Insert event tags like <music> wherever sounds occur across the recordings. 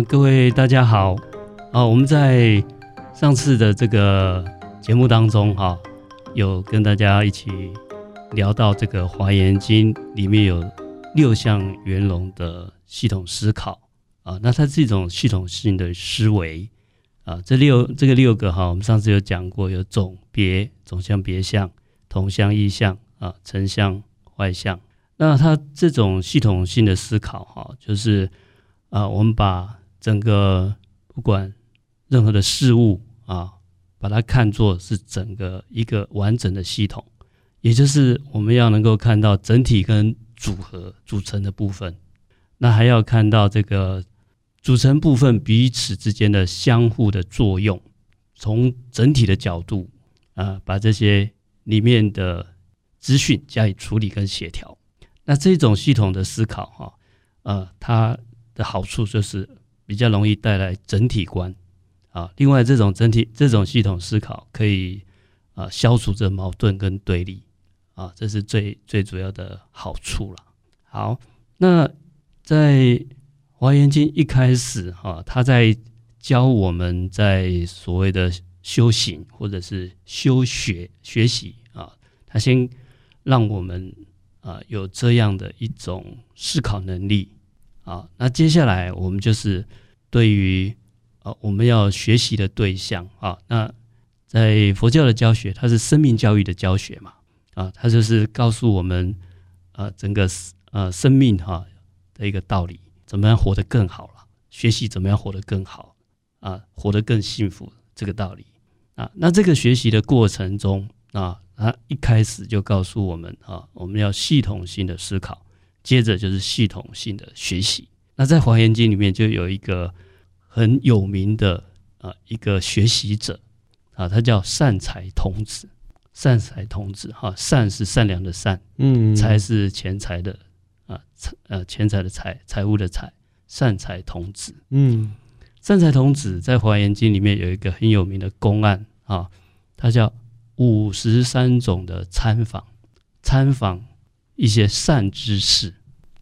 各位大家好，啊，我们在上次的这个节目当中，哈，有跟大家一起聊到这个《华严经》里面有六项圆融的系统思考啊，那它是一种系统性的思维啊，这六这个六个哈，我们上次有讲过，有总别、总相、别相、同相、异相啊，成相、坏相。那它这种系统性的思考哈，就是。啊，我们把整个不管任何的事物啊，把它看作是整个一个完整的系统，也就是我们要能够看到整体跟组合组成的部分，那还要看到这个组成部分彼此之间的相互的作用，从整体的角度啊，把这些里面的资讯加以处理跟协调。那这种系统的思考哈，呃，它。的好处就是比较容易带来整体观啊。另外，这种整体这种系统思考可以啊消除这矛盾跟对立啊，这是最最主要的好处了。好，那在《华严经》一开始哈，他在教我们在所谓的修行或者是修学学习啊，他先让我们啊有这样的一种思考能力。啊，那接下来我们就是对于呃我们要学习的对象啊，那在佛教的教学，它是生命教育的教学嘛，啊，它就是告诉我们呃整个呃生命哈的一个道理，怎么样活得更好了，学习怎么样活得更好啊，活得更幸福这个道理啊，那这个学习的过程中啊，它一开始就告诉我们啊，我们要系统性的思考。接着就是系统性的学习。那在《华严经》里面就有一个很有名的啊一个学习者啊，他叫善财童子。善财童子哈，善是善良的善，嗯，财是钱财的啊，财呃钱财的财，财务的财。善财童子，嗯，善财童子在《华严经》里面有一个很有名的公案啊，他叫五十三种的参访，参访。一些善知识，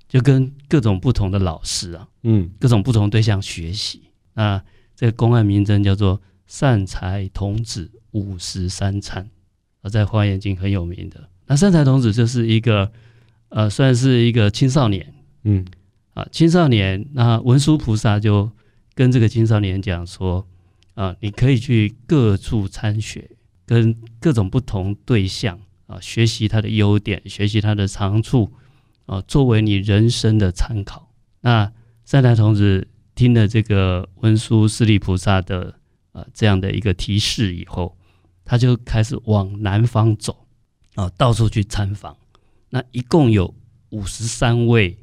就跟各种不同的老师啊，嗯，各种不同对象学习。那这个公案名称叫做“善财童子五十三参”，啊，在《华严经》很有名的。那善财童子就是一个，呃，算是一个青少年，嗯，啊，青少年。那文殊菩萨就跟这个青少年讲说，啊，你可以去各处参学，跟各种不同对象。啊，学习他的优点，学习他的长处，啊，作为你人生的参考。那善财童子听了这个文殊师利菩萨的啊这样的一个提示以后，他就开始往南方走，啊，到处去参访。那一共有五十三位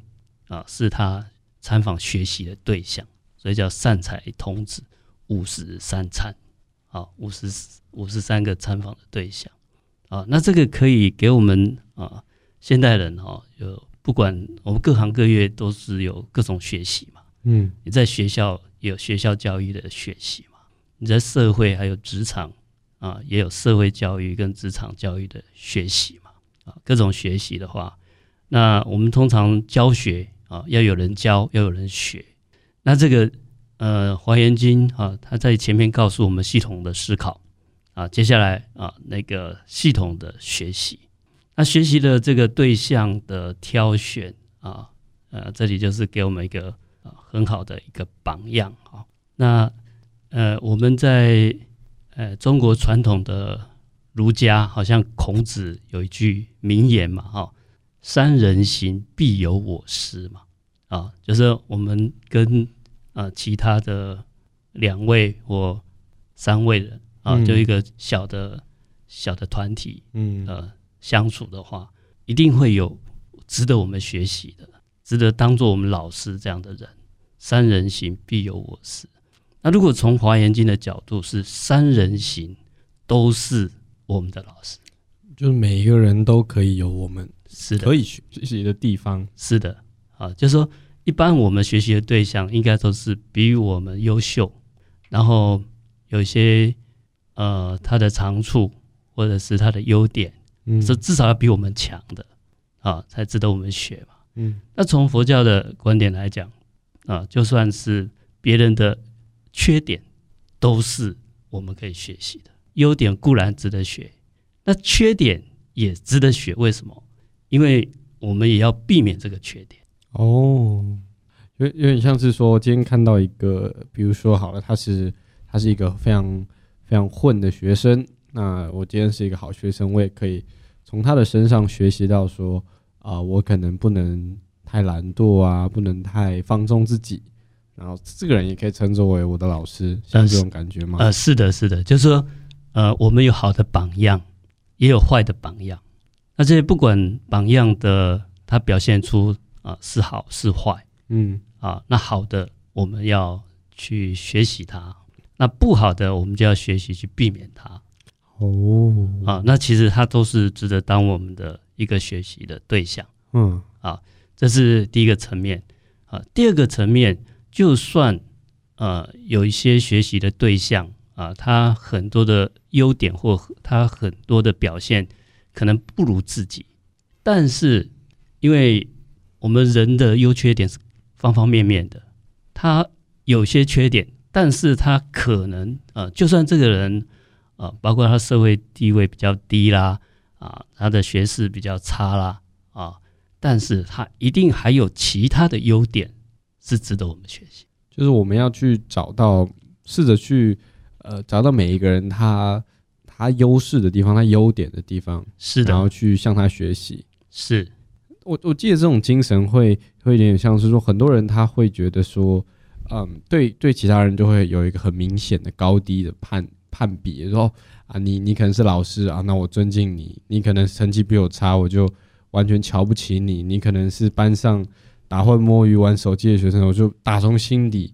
啊，是他参访学习的对象，所以叫善财童子五十三参，啊，五十五十三个参访的对象。啊，那这个可以给我们啊，现代人哈，有不管我们各行各业都是有各种学习嘛，嗯，你在学校有学校教育的学习嘛，你在社会还有职场啊，也有社会教育跟职场教育的学习嘛，啊，各种学习的话，那我们通常教学啊，要有人教，要有人学，那这个呃，《华严经》啊，它在前面告诉我们系统的思考。啊，接下来啊，那个系统的学习，那学习的这个对象的挑选啊，呃，这里就是给我们一个啊很好的一个榜样啊。那呃，我们在呃中国传统的儒家，好像孔子有一句名言嘛，哈，三人行必有我师嘛，啊，就是我们跟啊其他的两位或三位人。啊，就一个小的、嗯、小的团体，嗯，呃，相处的话，一定会有值得我们学习的，值得当做我们老师这样的人。三人行，必有我师。那如果从《华严经》的角度，是三人行都是我们的老师，就是每一个人都可以有我们是的可以学习的地方。是的，啊，就是说，一般我们学习的对象应该都是比我们优秀，然后有些。呃，他的长处或者是他的优点，嗯，是至少要比我们强的啊，才值得我们学嘛。嗯，那从佛教的观点来讲啊，就算是别人的缺点都是我们可以学习的，优点固然值得学，那缺点也值得学。为什么？因为我们也要避免这个缺点。哦，有有点像是说，今天看到一个，比如说好了，他是他是一个非常非常混的学生，那我今天是一个好学生，我也可以从他的身上学习到说，啊、呃，我可能不能太懒惰啊，不能太放纵自己，然后这个人也可以称作为我的老师，像这种感觉吗？呃，呃，是的，是的，就是说，呃，我们有好的榜样，也有坏的榜样，那这些不管榜样的他表现出。啊，是好是坏，嗯，啊，那好的我们要去学习它，那不好的我们就要学习去避免它。哦，啊，那其实它都是值得当我们的一个学习的对象。嗯，啊，这是第一个层面。啊，第二个层面，就算呃有一些学习的对象啊，他很多的优点或他很多的表现可能不如自己，但是因为我们人的优缺点是方方面面的，他有些缺点，但是他可能啊、呃，就算这个人啊、呃，包括他社会地位比较低啦，啊，他的学识比较差啦，啊，但是他一定还有其他的优点是值得我们学习。就是我们要去找到，试着去呃，找到每一个人他他优势的地方，他优点的地方，是的，然后去向他学习，是。我我记得这种精神会会有点像是说，很多人他会觉得说，嗯，对对，其他人就会有一个很明显的高低的判判别，说啊，你你可能是老师啊，那我尊敬你；你可能成绩比我差，我就完全瞧不起你；你可能是班上打混摸鱼玩手机的学生，我就打从心底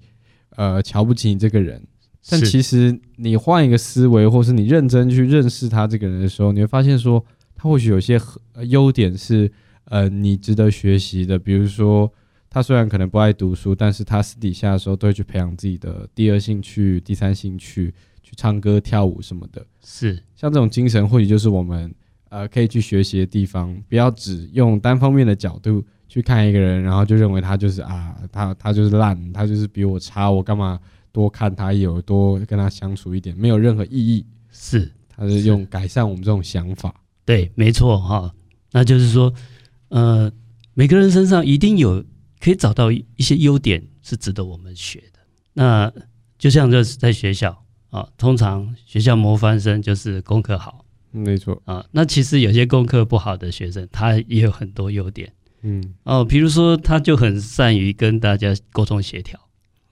呃瞧不起你这个人。但其实你换一个思维，或是你认真去认识他这个人的时候，你会发现说，他或许有些优点是。呃，你值得学习的，比如说，他虽然可能不爱读书，但是他私底下的时候都会去培养自己的第二兴趣、第三兴趣，去唱歌、跳舞什么的。是，像这种精神，或许就是我们呃可以去学习的地方。不要只用单方面的角度去看一个人，然后就认为他就是啊，他他就是烂，他就是比我差，我干嘛多看他一眼，多跟他相处一点，没有任何意义。是，他是用改善我们这种想法。对，没错哈，那就是说。呃，每个人身上一定有可以找到一些优点是值得我们学的。那就像这是在学校啊，通常学校模范生就是功课好，没错。啊。那其实有些功课不好的学生，他也有很多优点，嗯。哦，比如说他就很善于跟大家沟通协调，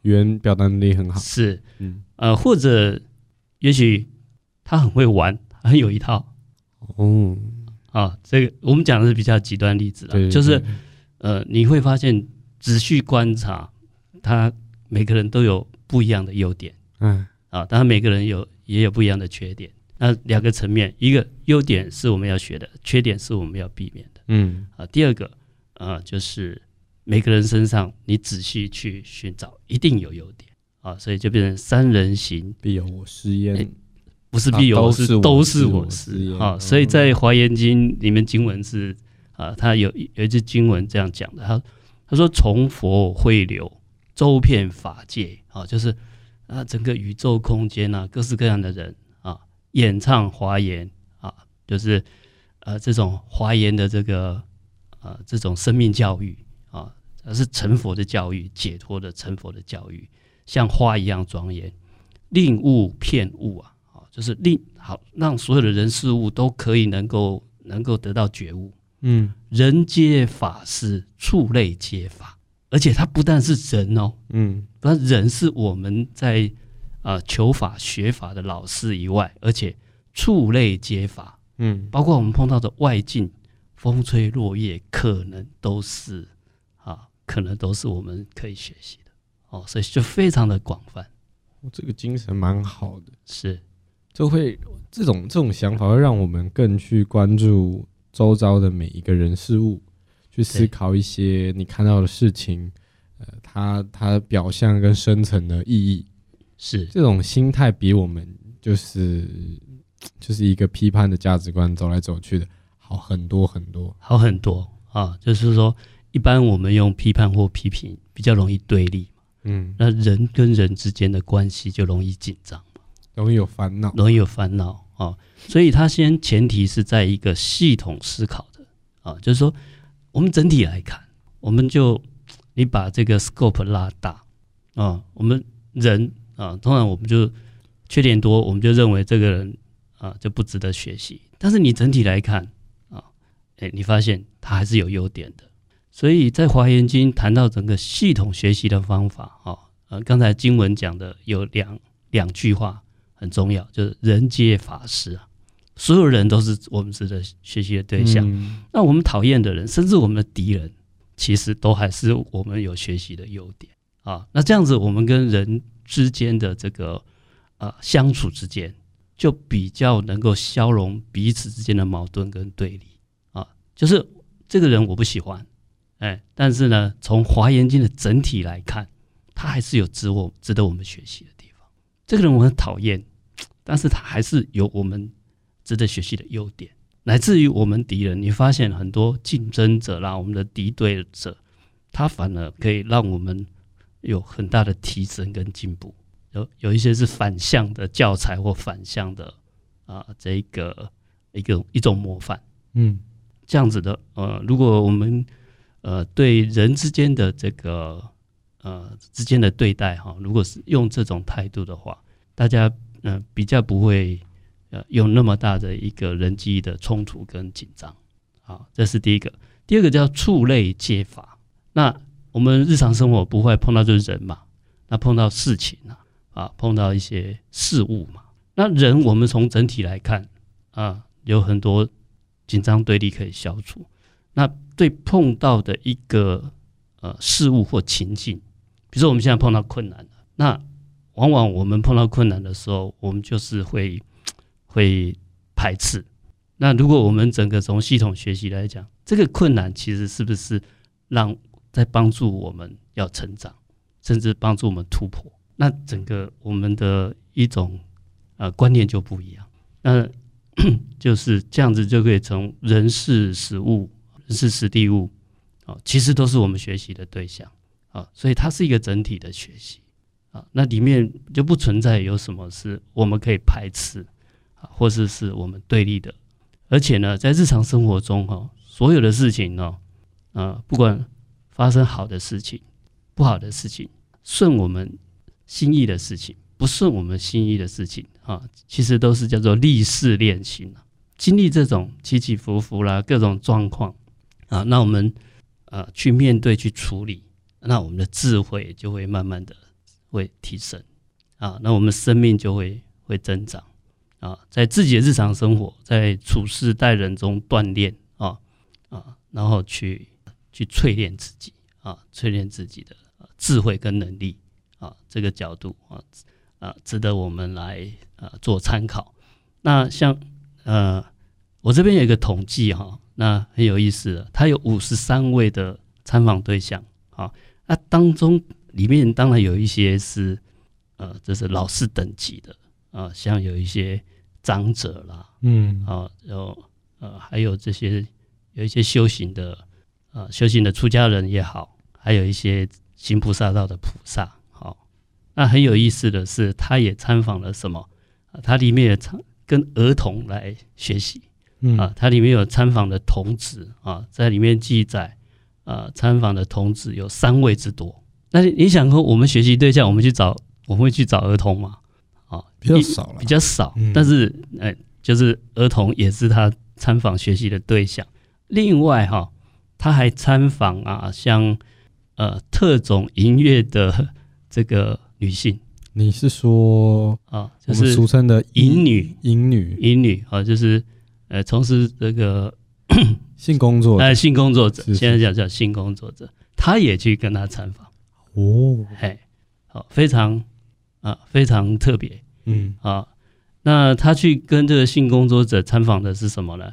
语言表达能力很好，是，嗯。呃，或者也许他很会玩，很有一套，哦。啊，这个我们讲的是比较极端例子了，就是，呃，你会发现仔细观察，他每个人都有不一样的优点，嗯，啊，当然每个人有也有不一样的缺点。那两个层面，一个优点是我们要学的，缺点是我们要避免的，嗯，啊，第二个，啊，就是每个人身上你仔细去寻找，一定有优点，啊，所以就变成三人行。必有我师焉。不是必有，是都是我师。啊！所以在《华严经》里面经文是啊，他有有一句经文这样讲的，他他说：“从佛汇流，周遍法界啊，就是啊，整个宇宙空间啊，各式各样的人啊，演唱华严啊，就是呃、啊，这种华严的这个呃，这种生命教育啊，而是成佛的教育，解脱的成佛的教育，像花一样庄严，令物遍物啊。”就是令好让所有的人事物都可以能够能够得到觉悟，嗯，人皆法师，畜类皆法，而且它不但是人哦，嗯，不但人是我们在啊、呃、求法学法的老师以外，而且畜类皆法，嗯，包括我们碰到的外境，风吹落叶，可能都是啊，可能都是我们可以学习的。哦，所以就非常的广泛，这个精神蛮好的，是。就会这种这种想法会让我们更去关注周遭的每一个人事物，去思考一些你看到的事情，呃，它它表象跟深层的意义，是。这种心态比我们就是就是一个批判的价值观走来走去的好很多很多，好很多。啊！就是说，一般我们用批判或批评比较容易对立，嗯，那人跟人之间的关系就容易紧张，容易有烦恼，容易有烦恼啊。所以他先前提是在一个系统思考的啊，就是说我们整体来看，我们就你把这个 scope 拉大啊，我们人啊，通常我们就缺点多，我们就认为这个人啊就不值得学习。但是你整体来看啊，哎，你发现他还是有优点的。所以在《华严经》谈到整个系统学习的方法，哈，呃，刚才经文讲的有两两句话很重要，就是人皆法师啊，所有人都是我们值得学习的对象。嗯、那我们讨厌的人，甚至我们的敌人，其实都还是我们有学习的优点啊。那这样子，我们跟人之间的这个呃相处之间，就比较能够消融彼此之间的矛盾跟对立啊。就是这个人我不喜欢。哎，但是呢，从《华严经》的整体来看，他还是有值我值得我们学习的地方。这个人我很讨厌，但是他还是有我们值得学习的优点。乃至于我们敌人，你发现很多竞争者啦，我们的敌对者，他反而可以让我们有很大的提升跟进步。有有一些是反向的教材或反向的啊，这个一个一种模范。嗯，这样子的呃，如果我们呃，对人之间的这个呃之间的对待哈，如果是用这种态度的话，大家嗯、比较不会呃有那么大的一个人际的冲突跟紧张。好，这是第一个。第二个叫触类皆法。那我们日常生活不会碰到就是人嘛，那碰到事情啊啊，碰到一些事物嘛。那人我们从整体来看啊，有很多紧张对立可以消除。那对碰到的一个呃事物或情境，比如说我们现在碰到困难了，那往往我们碰到困难的时候，我们就是会 <tsk> 会排斥。那如果我们整个从系统学习来讲，这个困难其实是不是让在帮助我们要成长，甚至帮助我们突破？那整个我们的一种呃观念就不一样。那 <clears throat> 就是这样子就可以从人事时务。是实地物，啊，其实都是我们学习的对象，啊，所以它是一个整体的学习，啊，那里面就不存在有什么是我们可以排斥，啊，或是，是我们对立的，而且呢，在日常生活中，哈，所有的事情呢，啊，不管发生好的事情、不好的事情，顺我们心意的事情，不顺我们心意的事情，啊，其实都是叫做历事练心，经历这种起起伏伏啦，各种状况。啊，那我们呃去面对去处理，那我们的智慧就会慢慢的会提升啊，那我们生命就会会增长啊，在自己的日常生活，在处事待人中锻炼啊啊，然后去去淬炼自己啊，淬炼自己的智慧跟能力啊，这个角度啊啊，值得我们来啊做参考。那像呃，我这边有一个统计哈。那很有意思的，他有五十三位的参访对象啊，那当中里面当然有一些是呃，这是老师等级的啊，像有一些长者啦，嗯，啊，然后呃，还有这些有一些修行的啊，修行的出家人也好，还有一些行菩萨道的菩萨，好，那很有意思的是，他也参访了什么？啊他里面也参跟儿童来学习。嗯啊，它里面有参访的童子啊，在里面记载啊，参访的童子有三位之多。那你想说，我们学习对象，我们去找，我们会去找儿童嘛？啊，比较少了，比较少。嗯、但是，哎、欸，就是儿童也是他参访学习的对象。另外，哈，他还参访啊，像呃特种营业的这个女性。你是说啊，就是俗称的淫女，淫女，淫女啊，就是。呃，从事这个性工作，呃，性工作者，现在讲叫性工作者，他也去跟他参访，哦，嘿，好，非常啊，非常特别，嗯啊，那他去跟这个性工作者参访的是什么呢？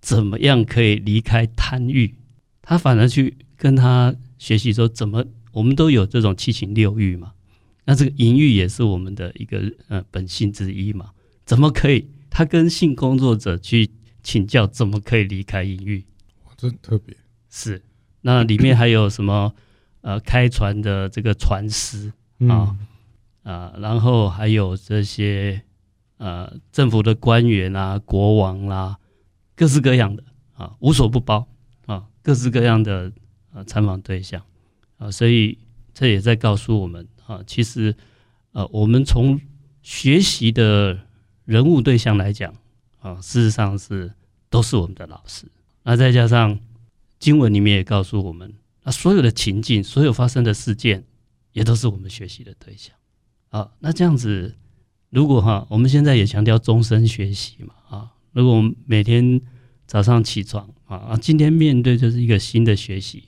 怎么样可以离开贪欲？他反而去跟他学习说，怎么我们都有这种七情六欲嘛？那这个淫欲也是我们的一个呃本性之一嘛？怎么可以？他跟性工作者去请教，怎么可以离开淫欲？哇，真特别。是，那里面还有什么？呃开船的这个船师啊啊，然后还有这些呃政府的官员啊、国王啦、啊，各式各样的啊，无所不包啊，各式各样的呃参访对象啊，所以这也在告诉我们啊，其实呃我们从学习的人物对象来讲啊，事实上是都是我们的老师。那再加上经文里面也告诉我们，啊，所有的情境，所有发生的事件，也都是我们学习的对象。啊，那这样子，如果哈，我们现在也强调终身学习嘛，啊，如果我们每天早上起床啊，啊，今天面对就是一个新的学习，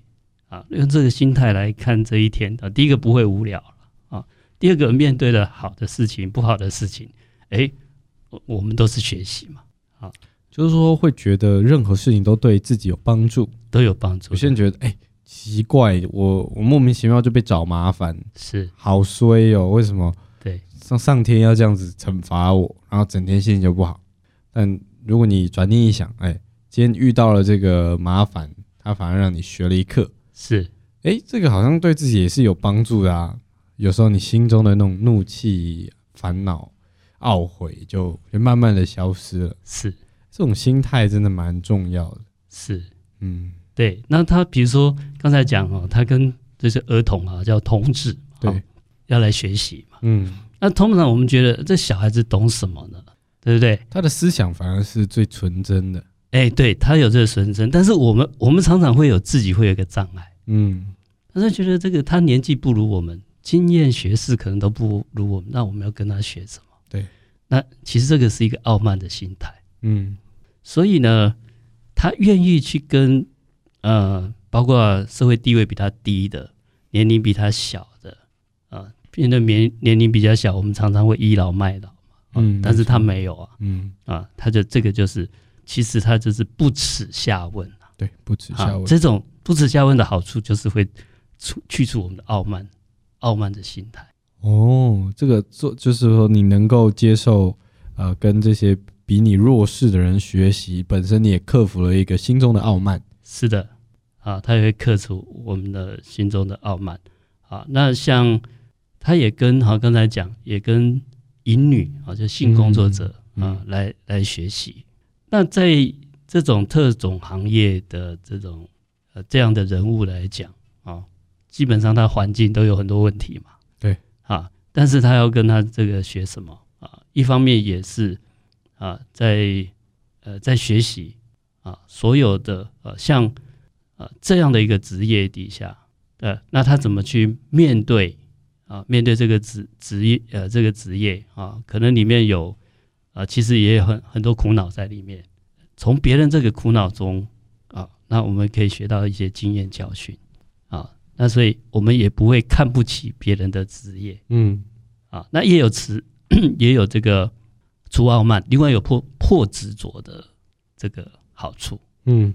啊，用这个心态来看这一天啊，第一个不会无聊了啊，第二个面对了好的事情、不好的事情，哎，我们都是学习嘛，啊。就是说，会觉得任何事情都对自己有帮助，都有帮助。有些人觉得，哎、欸，奇怪，我我莫名其妙就被找麻烦，是。好衰哦，为什么？对，上上天要这样子惩罚我，然后整天心情就不好。但如果你转念一想，哎、欸，今天遇到了这个麻烦，他反而让你学了一课，是，哎、欸，这个好像对自己也是有帮助的啊。有时候你心中的那种怒气、烦恼、懊悔就，就慢慢的消失了，是。这种心态真的蛮重要的，是，嗯，对。那他比如说刚才讲哦，他跟这些儿童啊叫童子，对，要来学习嘛，嗯。那通常我们觉得这小孩子懂什么呢？对不对？他的思想反而是最纯真的，哎，对他有这个纯真，但是我们我们常常会有自己会有一个障碍，嗯。他就觉得这个他年纪不如我们，经验学识可能都不如我们，那我们要跟他学什么？对。那其实这个是一个傲慢的心态，嗯。所以呢，他愿意去跟呃，包括社会地位比他低的、年龄比他小的啊、呃，变得年年龄比较小，我们常常会倚老卖老嘛。嗯，但是他没有啊。嗯啊，他就这个就是，其实他就是不耻下问啊。对，不耻下问。这种不耻下问的好处就是会除去除我们的傲慢、傲慢的心态。哦，这个做就是说你能够接受呃，跟这些。比你弱势的人学习，本身你也克服了一个心中的傲慢。是的，啊，他也会克除我们的心中的傲慢。啊，那像他也跟好刚才讲，也跟淫女啊，就性工作者、嗯、啊来来学习。那在这种特种行业的这种呃这样的人物来讲啊，基本上他环境都有很多问题嘛。对，啊，但是他要跟他这个学什么啊？一方面也是。啊，在呃，在学习啊，所有的呃，像啊这样的一个职业底下，呃，那他怎么去面对啊？面对这个职职业呃，这个职业啊，可能里面有啊，其实也有很很多苦恼在里面。从别人这个苦恼中啊，那我们可以学到一些经验教训啊。那所以我们也不会看不起别人的职业，嗯，啊，那也有词，<coughs> 也有这个。除傲慢，另外有破破执着的这个好处，嗯，啊，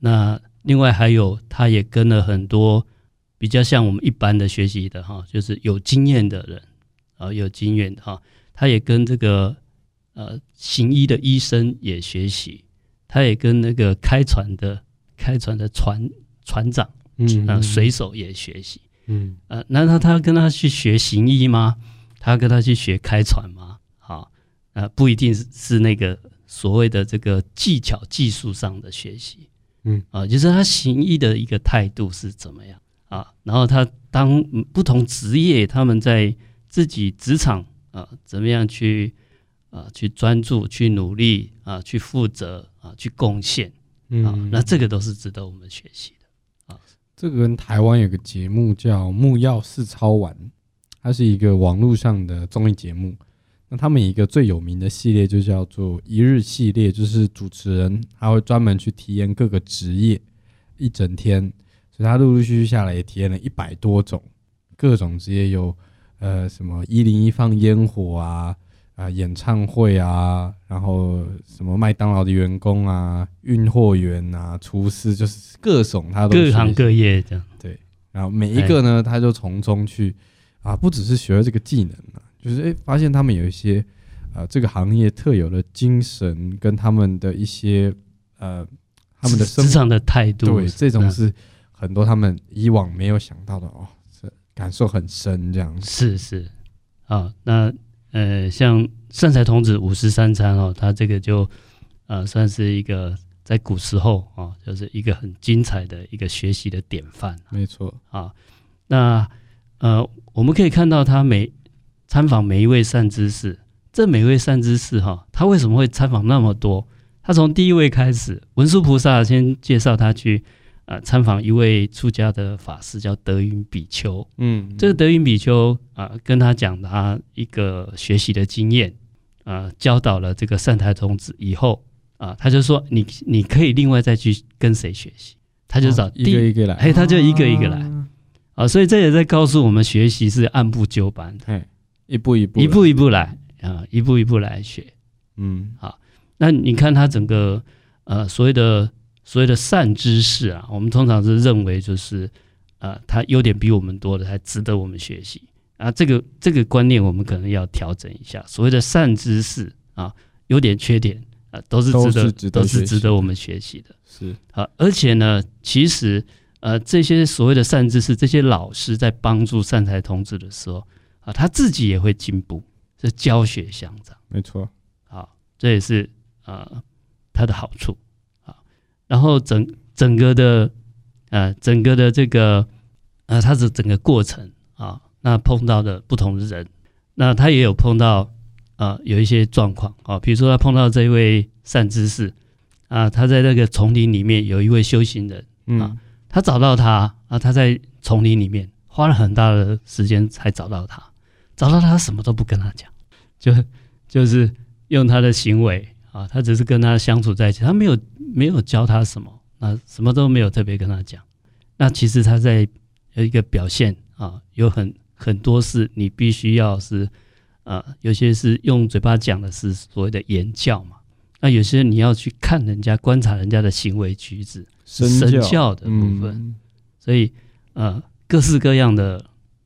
那另外还有，他也跟了很多比较像我们一般的学习的哈，就是有经验的人啊，有经验的哈，他也跟这个呃行医的医生也学习，他也跟那个开船的开船的船船长，嗯，啊，水手也学习，嗯，呃，难道他跟他去学行医吗？他跟他去学开船吗？呃，不一定是是那个所谓的这个技巧技术上的学习，嗯啊，就是他行医的一个态度是怎么样啊？然后他当不同职业他们在自己职场啊，怎么样去啊去专注、去努力啊、去负责啊、去贡献啊？那这个都是值得我们学习的啊。这个跟台湾有个节目叫《木曜四超玩》，它是一个网络上的综艺节目。那他们一个最有名的系列就叫做一日系列，就是主持人他会专门去体验各个职业一整天，所以他陆陆续续下来也体验了一百多种各种职业，有呃什么一零一放烟火啊啊、呃、演唱会啊，然后什么麦当劳的员工啊、运货员啊、厨师，就是各种他都各行各业这样对，然后每一个呢，他就从中去啊，不只是学了这个技能啊。就是诶，发现他们有一些，呃，这个行业特有的精神跟他们的一些，呃，他们的生职场的态度，对，这种是很多他们以往没有想到的哦，是感受很深这样。是是，啊，那呃，像善财童子五十三餐哦，他这个就呃算是一个在古时候啊，就是一个很精彩的一个学习的典范。没错啊，那呃，我们可以看到他每参访每一位善知识，这每一位善知识哈，他为什么会参访那么多？他从第一位开始，文殊菩萨先介绍他去。啊，参访一位出家的法师叫德云比丘。嗯，这个德云比丘啊，跟他讲他一个学习的经验啊，教导了这个善财童子以后啊，他就说你你可以另外再去跟谁学习，他就找、哦、一个一个来，哎，他就一个一个来。啊，啊，所以这也在告诉我们学习是按部就班的，一步一步一步一步来啊，一步一步来学。嗯，好，那你看他整个呃所谓的。所谓的善知识啊，我们通常是认为就是，呃，他优点比我们多的，才值得我们学习啊。这个这个观念我们可能要调整一下。所谓的善知识啊，优点缺点啊，都是值得都是值得我们学习的。是啊，而且呢，其实呃，这些所谓的善知识，这些老师在帮助善财童子的时候啊，他自己也会进步，是教学相长。没错，好，这也是呃他的好处啊。然后整整个的，呃，整个的这个，呃，他的整个过程啊，那碰到的不同的人，那他也有碰到，啊、呃，有一些状况啊，比如说他碰到这一位善知识，啊，他在那个丛林里面有一位修行人，啊，他找到他，啊，他在丛林里面花了很大的时间才找到他，找到他什么都不跟他讲，就就是用他的行为。啊，他只是跟他相处在一起，他没有没有教他什么，啊，什么都没有特别跟他讲。那其实他在有一个表现啊，有很很多事你必须要是，啊，有些是用嘴巴讲的是所谓的言教嘛，那有些你要去看人家观察人家的行为举止，身教的部分。嗯、所以呃，各式各样的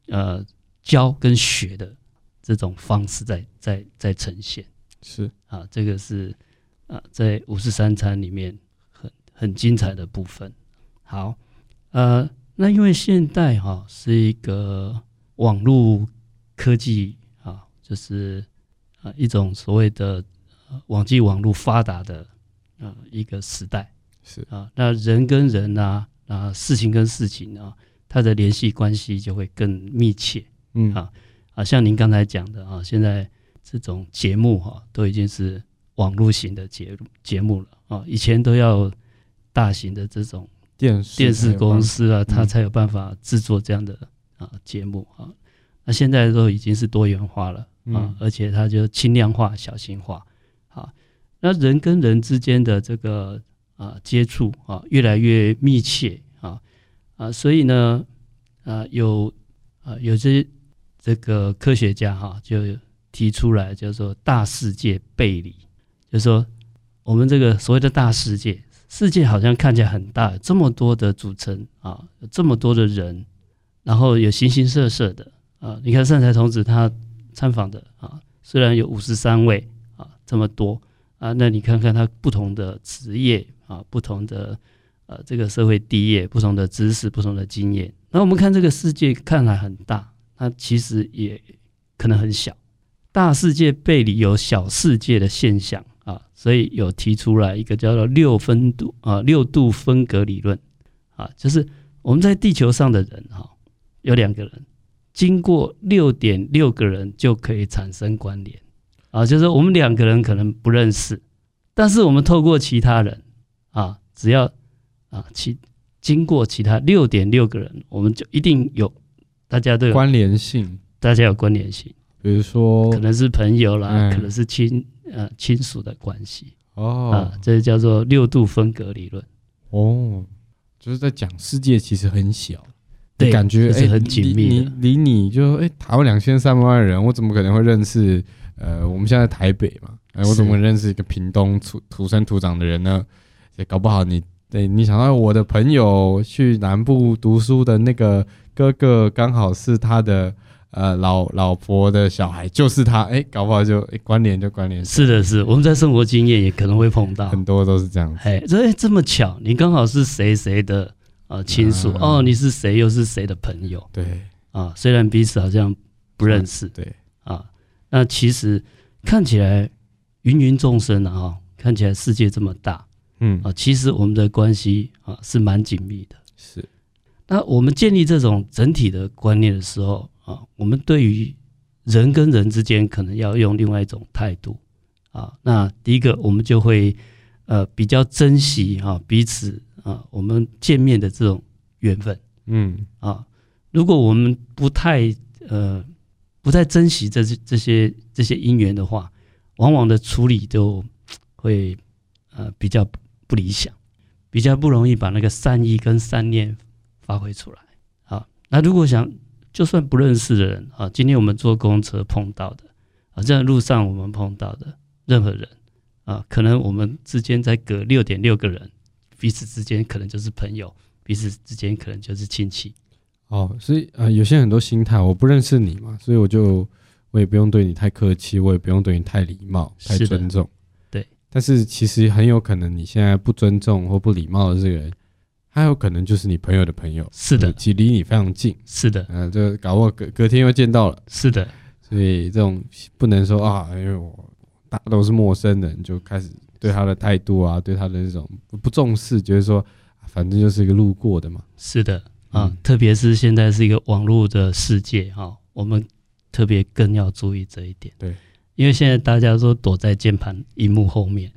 呃教跟学的这种方式在在在呈现。是啊，这个是啊，在五十三餐里面很很精彩的部分。好，呃，那因为现代哈、啊、是一个网络科技啊，就是啊一种所谓的网际网络发达的啊一个时代。是啊，那人跟人啊啊，事情跟事情啊，它的联系关系就会更密切。嗯啊啊，像您刚才讲的啊，现在。这种节目哈、啊，都已经是网络型的节节目了啊！以前都要大型的这种电视电视公司啊，它才有办法制作这样的啊节目啊。那现在都已经是多元化了啊，而且它就轻量化、小型化啊。那人跟人之间的这个啊接触啊，越来越密切啊啊，所以呢啊有啊有些这个科学家哈、就。提出来叫做大世界背离，就是说我们这个所谓的大世界，世界好像看起来很大，这么多的组成啊，这么多的人，然后有形形色色的啊。你看善财童子他参访的啊，虽然有五十三位啊，这么多啊，那你看看他不同的职业啊，不同的呃这个社会地位，不同的知识，不同的经验。那我们看这个世界看来很大，那其实也可能很小。大世界背离有小世界的现象啊，所以有提出来一个叫做六分度啊六度分隔理论啊，就是我们在地球上的人哈，有两个人，经过六点六个人就可以产生关联啊，就是我们两个人可能不认识，但是我们透过其他人啊，只要啊其经过其他六点六个人，我们就一定有大家都有关联性，大家有关联性。比如说，可能是朋友啦，嗯、可能是亲呃亲属的关系。哦，啊，这叫做六度分隔理论。哦，就是在讲世界其实很小，对，感觉是很紧密的，离你，你就哎，台湾两千三百万人，我怎么可能会认识？呃，我们现在台北嘛，哎，我怎么会认识一个屏东土土生土长的人呢？也搞不好你对你想到我的朋友去南部读书的那个哥哥，刚好是他的。呃，老老婆的小孩就是他，哎，搞不好就哎关联就关联。是的，是我们在生活经验也可能会碰到，很多都是这样子。哎，这这么巧，你刚好是谁谁的啊亲属哦，你是谁又是谁的朋友？对啊，虽然彼此好像不认识，对啊，那其实看起来芸芸众生啊，看起来世界这么大，嗯啊，其实我们的关系啊是蛮紧密的。是，那我们建立这种整体的观念的时候啊，我们对于人跟人之间可能要用另外一种态度啊。那第一个，我们就会呃比较珍惜哈彼此啊，我们见面的这种缘分，嗯啊，如果我们不太呃不太珍惜这些这些这些因缘的话，往往的处理就会呃比较不理想，比较不容易把那个善意跟善念发挥出来啊。那如果想就算不认识的人啊，今天我们坐公车碰到的啊，这样路上我们碰到的任何人啊，可能我们之间在隔六点六个人，彼此之间可能就是朋友，彼此之间可能就是亲戚。哦，所以呃，有些很多心态，我不认识你嘛，所以我就我也不用对你太客气，我也不用对你太礼貌、太尊重。对，但是其实很有可能你现在不尊重或不礼貌的这个人。他有可能就是你朋友的朋友，是的，其实离你非常近，是的，嗯、呃，就搞不好隔隔天又见到了，是的，所以这种不能说啊，因为我大家都是陌生人，就开始对他的态度啊，对他的那种不重视，觉得说反正就是一个路过的嘛，是的。啊，嗯、特别是现在是一个网络的世界哈，我们特别更要注意这一点，对，因为现在大家都躲在键盘荧幕后面，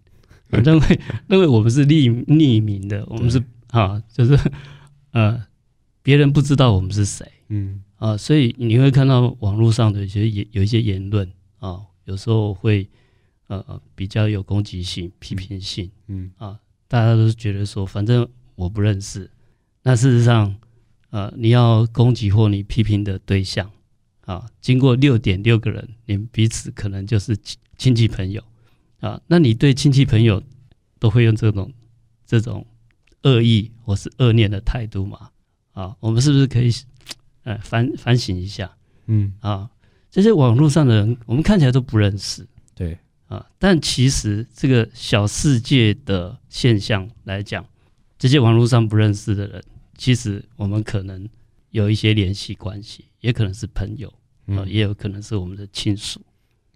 认为认为我们是匿匿名的，我们是。啊，就是，呃，别人不知道我们是谁，嗯，啊，所以你会看到网络上的一些言，有一些言论啊，有时候会，呃，比较有攻击性、批评性，嗯，啊，大家都觉得说，反正我不认识，那事实上，呃，你要攻击或你批评的对象，啊，经过六点六个人，你们彼此可能就是亲亲戚朋友，啊，那你对亲戚朋友都会用这种这种。恶意或是恶念的态度嘛？啊，我们是不是可以，<tsk> 呃，反反省一下？嗯啊，这些网络上的人，我们看起来都不认识，对啊，但其实这个小世界的现象来讲，这些网络上不认识的人，其实我们可能有一些联系关系，也可能是朋友啊，也有可能是我们的亲属，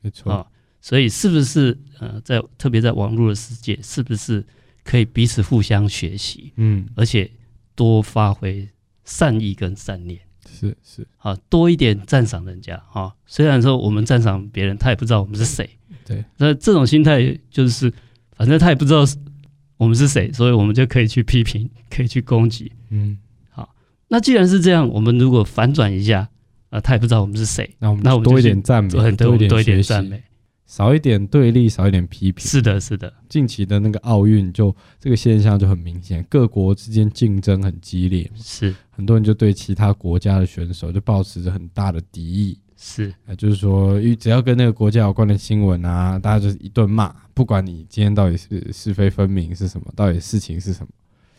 没错啊，所以是不是呃，在特别在网络的世界，是不是？可以彼此互相学习，嗯，而且多发挥善意跟善念，是是，好多一点赞赏人家哈。虽然说我们赞赏别人，他也不知道我们是谁，对。那这种心态就是，反正他也不知道我们是谁，所以我们就可以去批评，<laughs> 可以去攻击，嗯。好，那既然是这样，我们如果反转一下，啊，他也不知道我们是谁，那我们那我们多一点赞美，多一点多一点赞美。少一点对立，少一点批评。是的，是的。近期的那个奥运，就这个现象就很明显，各国之间竞争很激烈。是，很多人就对其他国家的选手就抱持着很大的敌意。是，啊，就是说，只要跟那个国家有关的新闻啊，大家就是一顿骂，不管你今天到底是是非分明是什么，到底事情是什么。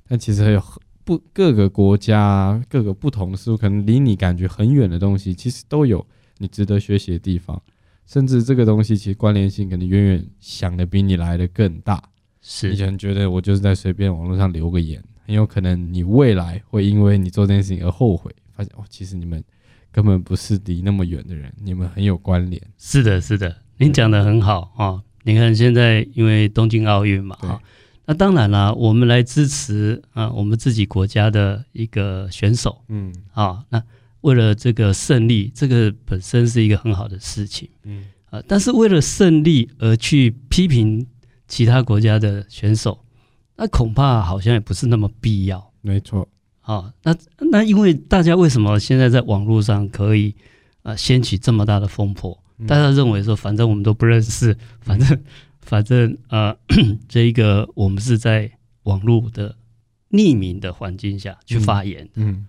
但其实还有不各个国家各个不同的事物，可能离你感觉很远的东西，其实都有你值得学习的地方。甚至这个东西其实关联性可能远远想的比你来的更大。是，你可能觉得我就是在随便网络上留个言，很有可能你未来会因为你做这件事情而后悔，发现哦，其实你们根本不是离那么远的人，你们很有关联。是的，是的，您讲的很好啊、哦。你看现在因为东京奥运嘛，啊，那当然了，我们来支持啊，我们自己国家的一个选手，嗯，啊，那。为了这个胜利，这个本身是一个很好的事情，嗯。啊，但是为了胜利而去批评其他国家的选手，那恐怕好像也不是那么必要。没错，啊，那那因为大家为什么现在在网络上可以啊掀起这么大的风波？大家认为说，反正我们都不认识，反正反正啊，<clears throat> 这一个我们是在网络的匿名的环境下去发言。嗯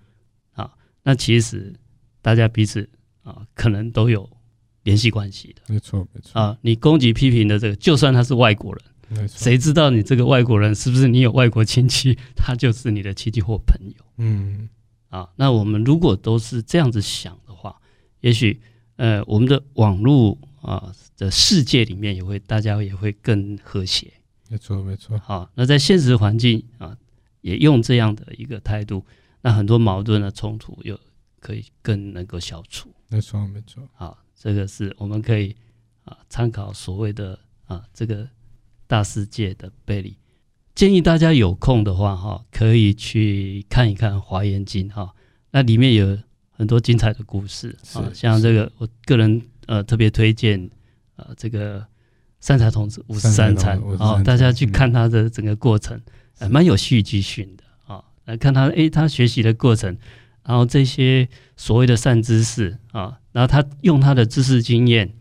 那其实大家彼此啊，可能都有联系关系的。没错，没错啊，你攻击批评的这个，就算他是外国人，谁知道你这个外国人是不是你有外国亲戚，他就是你的亲戚或朋友？嗯，啊，那我们如果都是这样子想的话，也许呃，我们的网络啊的世界里面也会大家也会更和谐。没错，没错。好，那在现实环境啊。也用这样的一个态度，那很多矛盾的冲突又可以更能够消除。没错，没错。好，这个是我们可以啊参考所谓的啊这个大世界的背离。建议大家有空的话哈，可以去看一看《华严经》哈，那里面有很多精彩的故事啊，像这个我个人呃特别推荐呃这个三才童子五十三参啊，大家去看他的整个过程，呃、蛮有戏剧性的啊，来看他诶他学习的过程，然后这些所谓的善知识啊，然后他用他的知识经验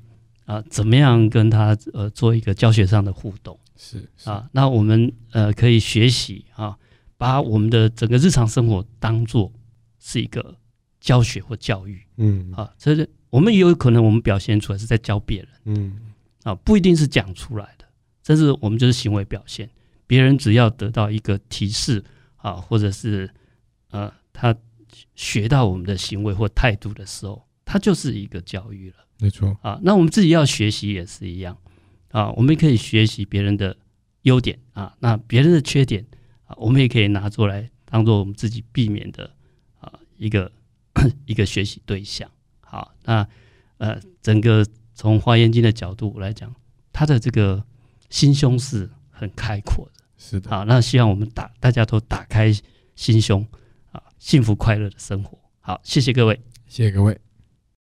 啊，怎么样跟他呃做一个教学上的互动。是，是。啊，那我们呃可以学习啊，把我们的整个日常生活当做是一个教学或教育，嗯，啊，这是我们也有可能我们表现出来是在教别人，嗯，啊，不一定是讲出来的，这是我们就是行为表现，别人只要得到一个提示啊，或者是呃他学到我们的行为或态度的时候，他就是一个教育了，没错，啊，那我们自己要学习也是一样。啊，我们可以学习别人的优点啊，那别人的缺点啊，我们也可以拿出来当做我们自己避免的啊一个 <coughs> 一个学习对象。好，那呃，整个从华严经的角度来讲，他的这个心胸是很开阔的。是的。好，那希望我们打大家都打开心胸啊，幸福快乐的生活。好，谢谢各位，谢谢各位。